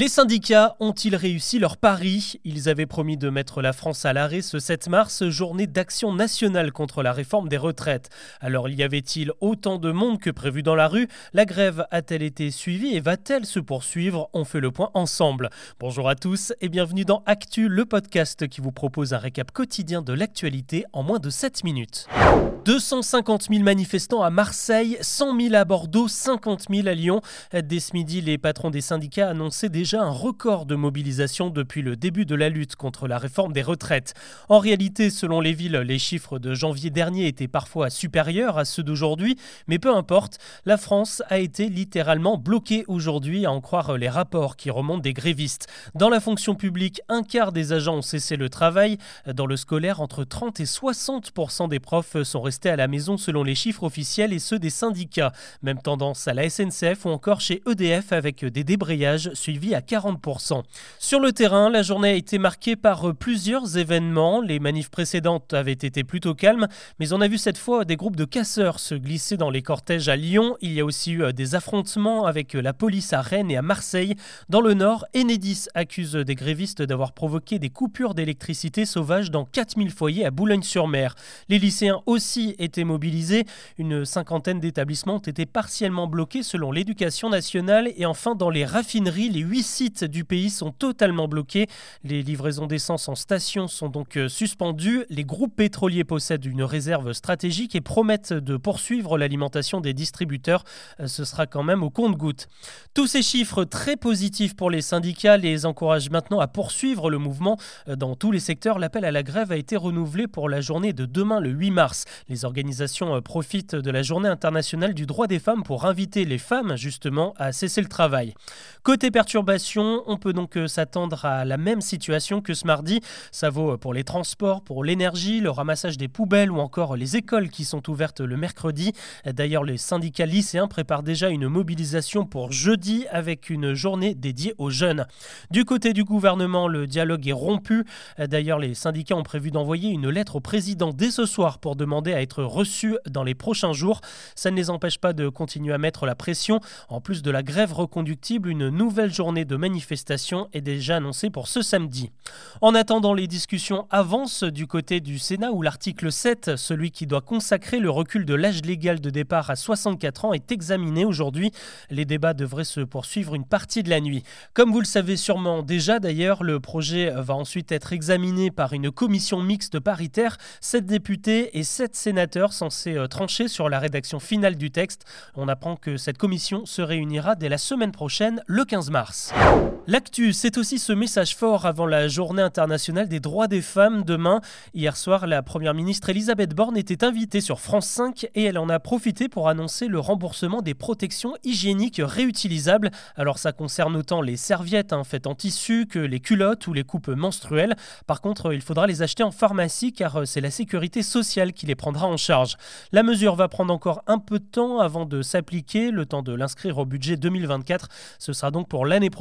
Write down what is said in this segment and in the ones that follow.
Les syndicats ont-ils réussi leur pari? Ils avaient promis de mettre la France à l'arrêt ce 7 mars, journée d'action nationale contre la réforme des retraites. Alors y avait-il autant de monde que prévu dans la rue? La grève a-t-elle été suivie et va-t-elle se poursuivre? On fait le point ensemble. Bonjour à tous et bienvenue dans Actu, le podcast qui vous propose un récap quotidien de l'actualité en moins de 7 minutes. 250 000 manifestants à Marseille, 100 000 à Bordeaux, 50 000 à Lyon. Dès ce midi, les patrons des syndicats annonçaient des un record de mobilisation depuis le début de la lutte contre la réforme des retraites. En réalité, selon les villes, les chiffres de janvier dernier étaient parfois supérieurs à ceux d'aujourd'hui, mais peu importe, la France a été littéralement bloquée aujourd'hui, à en croire les rapports qui remontent des grévistes. Dans la fonction publique, un quart des agents ont cessé le travail. Dans le scolaire, entre 30 et 60% des profs sont restés à la maison selon les chiffres officiels et ceux des syndicats. Même tendance à la SNCF ou encore chez EDF avec des débrayages suivis à 40%. Sur le terrain, la journée a été marquée par plusieurs événements. Les manifs précédentes avaient été plutôt calmes, mais on a vu cette fois des groupes de casseurs se glisser dans les cortèges à Lyon. Il y a aussi eu des affrontements avec la police à Rennes et à Marseille. Dans le nord, Enedis accuse des grévistes d'avoir provoqué des coupures d'électricité sauvages dans 4000 foyers à Boulogne-sur-Mer. Les lycéens aussi étaient mobilisés. Une cinquantaine d'établissements ont été partiellement bloqués selon l'éducation nationale. Et enfin, dans les raffineries, les huit sites du pays sont totalement bloqués. Les livraisons d'essence en station sont donc euh, suspendues. Les groupes pétroliers possèdent une réserve stratégique et promettent de poursuivre l'alimentation des distributeurs. Euh, ce sera quand même au compte-gouttes. Tous ces chiffres très positifs pour les syndicats les encouragent maintenant à poursuivre le mouvement. Euh, dans tous les secteurs, l'appel à la grève a été renouvelé pour la journée de demain, le 8 mars. Les organisations profitent de la journée internationale du droit des femmes pour inviter les femmes justement à cesser le travail. Côté perturbation, on peut donc euh, s'attendre à la même situation que ce mardi. Ça vaut euh, pour les transports, pour l'énergie, le ramassage des poubelles ou encore les écoles qui sont ouvertes le mercredi. D'ailleurs, les syndicats lycéens préparent déjà une mobilisation pour jeudi avec une journée dédiée aux jeunes. Du côté du gouvernement, le dialogue est rompu. D'ailleurs, les syndicats ont prévu d'envoyer une lettre au président dès ce soir pour demander à être reçus dans les prochains jours. Ça ne les empêche pas de continuer à mettre la pression. En plus de la grève reconductible, une nouvelle journée de manifestation est déjà annoncée pour ce samedi. En attendant, les discussions avancent du côté du Sénat où l'article 7, celui qui doit consacrer le recul de l'âge légal de départ à 64 ans, est examiné aujourd'hui. Les débats devraient se poursuivre une partie de la nuit. Comme vous le savez sûrement déjà d'ailleurs, le projet va ensuite être examiné par une commission mixte paritaire, 7 députés et 7 sénateurs censés euh, trancher sur la rédaction finale du texte. On apprend que cette commission se réunira dès la semaine prochaine, le 15 mars. L'actu, c'est aussi ce message fort avant la journée internationale des droits des femmes demain. Hier soir, la première ministre Elisabeth Borne était invitée sur France 5 et elle en a profité pour annoncer le remboursement des protections hygiéniques réutilisables. Alors ça concerne autant les serviettes hein, faites en tissu que les culottes ou les coupes menstruelles. Par contre, il faudra les acheter en pharmacie car euh, c'est la sécurité sociale qui les prendra en charge. La mesure va prendre encore un peu de temps avant de s'appliquer, le temps de l'inscrire au budget 2024. Ce sera donc pour l'année prochaine.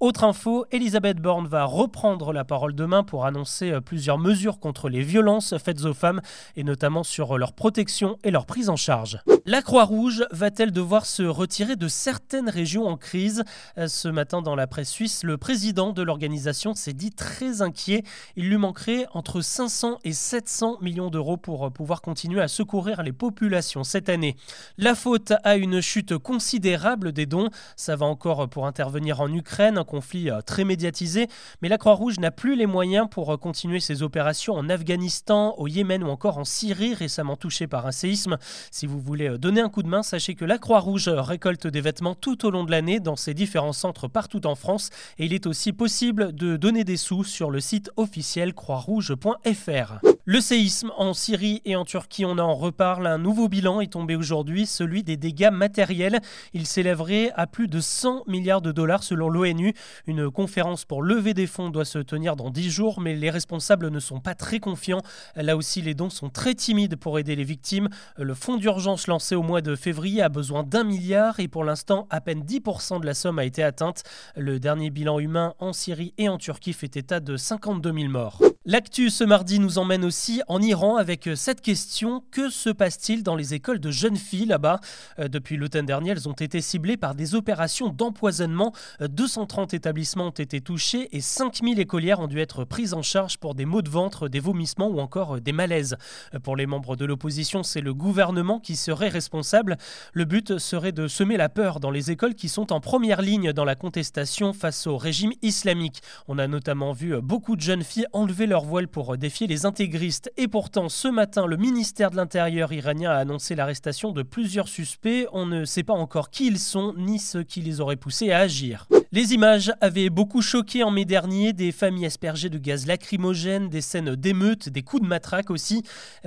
Autre info, Elisabeth Borne va reprendre la parole demain pour annoncer euh, plusieurs mesures contre les violences faites aux femmes et notamment sur leur protection et leur prise en charge. La Croix-Rouge va-t-elle devoir se retirer de certaines régions en crise? Euh, Ce matin dans la presse suisse, le président de l'organisation s'est dit très inquiet. Il lui manquerait entre 500 et 700 millions d'euros pour euh, pouvoir continuer à secourir les populations cette année. La faute à une chute considérable des dons. Ça va encore pour intervenir en Ukraine, un conflit euh, très médiatisé, mais la Croix-Rouge n'a plus les moyens pour euh, continuer ses opérations en Afghanistan, au Yémen ou encore en Syrie, récemment touché par un séisme. Si vous voulez euh, donner un coup de main, sachez que la Croix-Rouge récolte des vêtements tout au long de l'année dans ses différents centres partout en France et il est aussi possible de donner des sous sur le site officiel croixrouge.fr. Le séisme en Syrie et en Turquie, on en reparle. Un nouveau bilan est tombé aujourd'hui, celui des dégâts matériels. Il s'élèverait à plus de 100 milliards de dollars selon l'ONU. Une conférence pour lever des fonds doit se tenir dans 10 jours, mais les responsables ne sont pas très confiants. Là aussi, les dons sont très timides pour aider les victimes. Le fonds d'urgence lancé au mois de février a besoin d'un milliard et pour l'instant, à peine 10% de la somme a été atteinte. Le dernier bilan humain en Syrie et en Turquie fait état de 52 000 morts. L'actu ce mardi nous emmène aussi en Iran avec cette question que se passe-t-il dans les écoles de jeunes filles là-bas? Euh, Depuis l'automne dernier, elles ont été ciblées par des opérations d'empoisonnement. 230 établissements ont été touchés et 5000 écolières ont dû être prises en charge pour des maux de ventre, des vomissements ou encore des malaises. Pour les membres de l'opposition, c'est le gouvernement qui serait responsable. Le but serait de semer la peur dans les écoles qui sont en première ligne dans la contestation face au régime islamique. On a notamment vu beaucoup de jeunes filles enlever leur voile pour défier les intégristes. Et pourtant, ce matin, le ministère de l'Intérieur iranien a annoncé l'arrestation de plusieurs suspects. On ne sait pas encore qui ils sont ni ce qui les aurait poussés à agir. Les images avaient beaucoup choqué en mai dernier, des familles aspergées de gaz lacrymogène, des scènes d'émeutes, des coups de matraque aussi.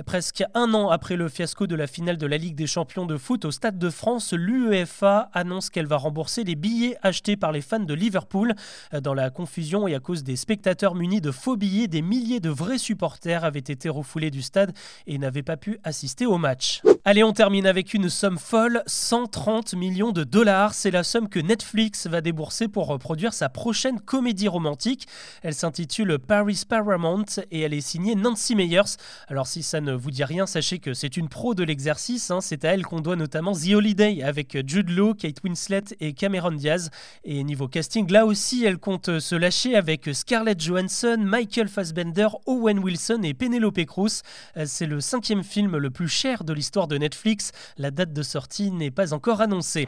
Presque un an après le fiasco de la finale de la Ligue des champions de foot au Stade de France, l'UEFA annonce qu'elle va rembourser les billets achetés par les fans de Liverpool. Dans la confusion et à cause des spectateurs munis de faux billets, des milliers de vrais supporters avaient été refoulés du stade et n'avaient pas pu assister au match. Allez, on termine avec une somme folle, 130 millions de dollars. C'est la somme que Netflix va débourser pour reproduire sa prochaine comédie romantique. Elle s'intitule Paris Paramount et elle est signée Nancy Meyers. Alors si ça ne vous dit rien, sachez que c'est une pro de l'exercice. Hein. C'est à elle qu'on doit notamment The Holiday avec Jude Law, Kate Winslet et Cameron Diaz. Et niveau casting, là aussi, elle compte se lâcher avec Scarlett Johansson, Michael Fassbender, Owen Wilson et Penelope Cruz. C'est le cinquième film le plus cher de l'histoire de Netflix. La date de sortie n'est pas encore annoncée.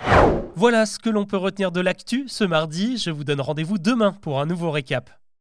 Voilà ce que l'on peut retenir de l'actu ce mardi. Je vous donne rendez-vous demain pour un nouveau récap.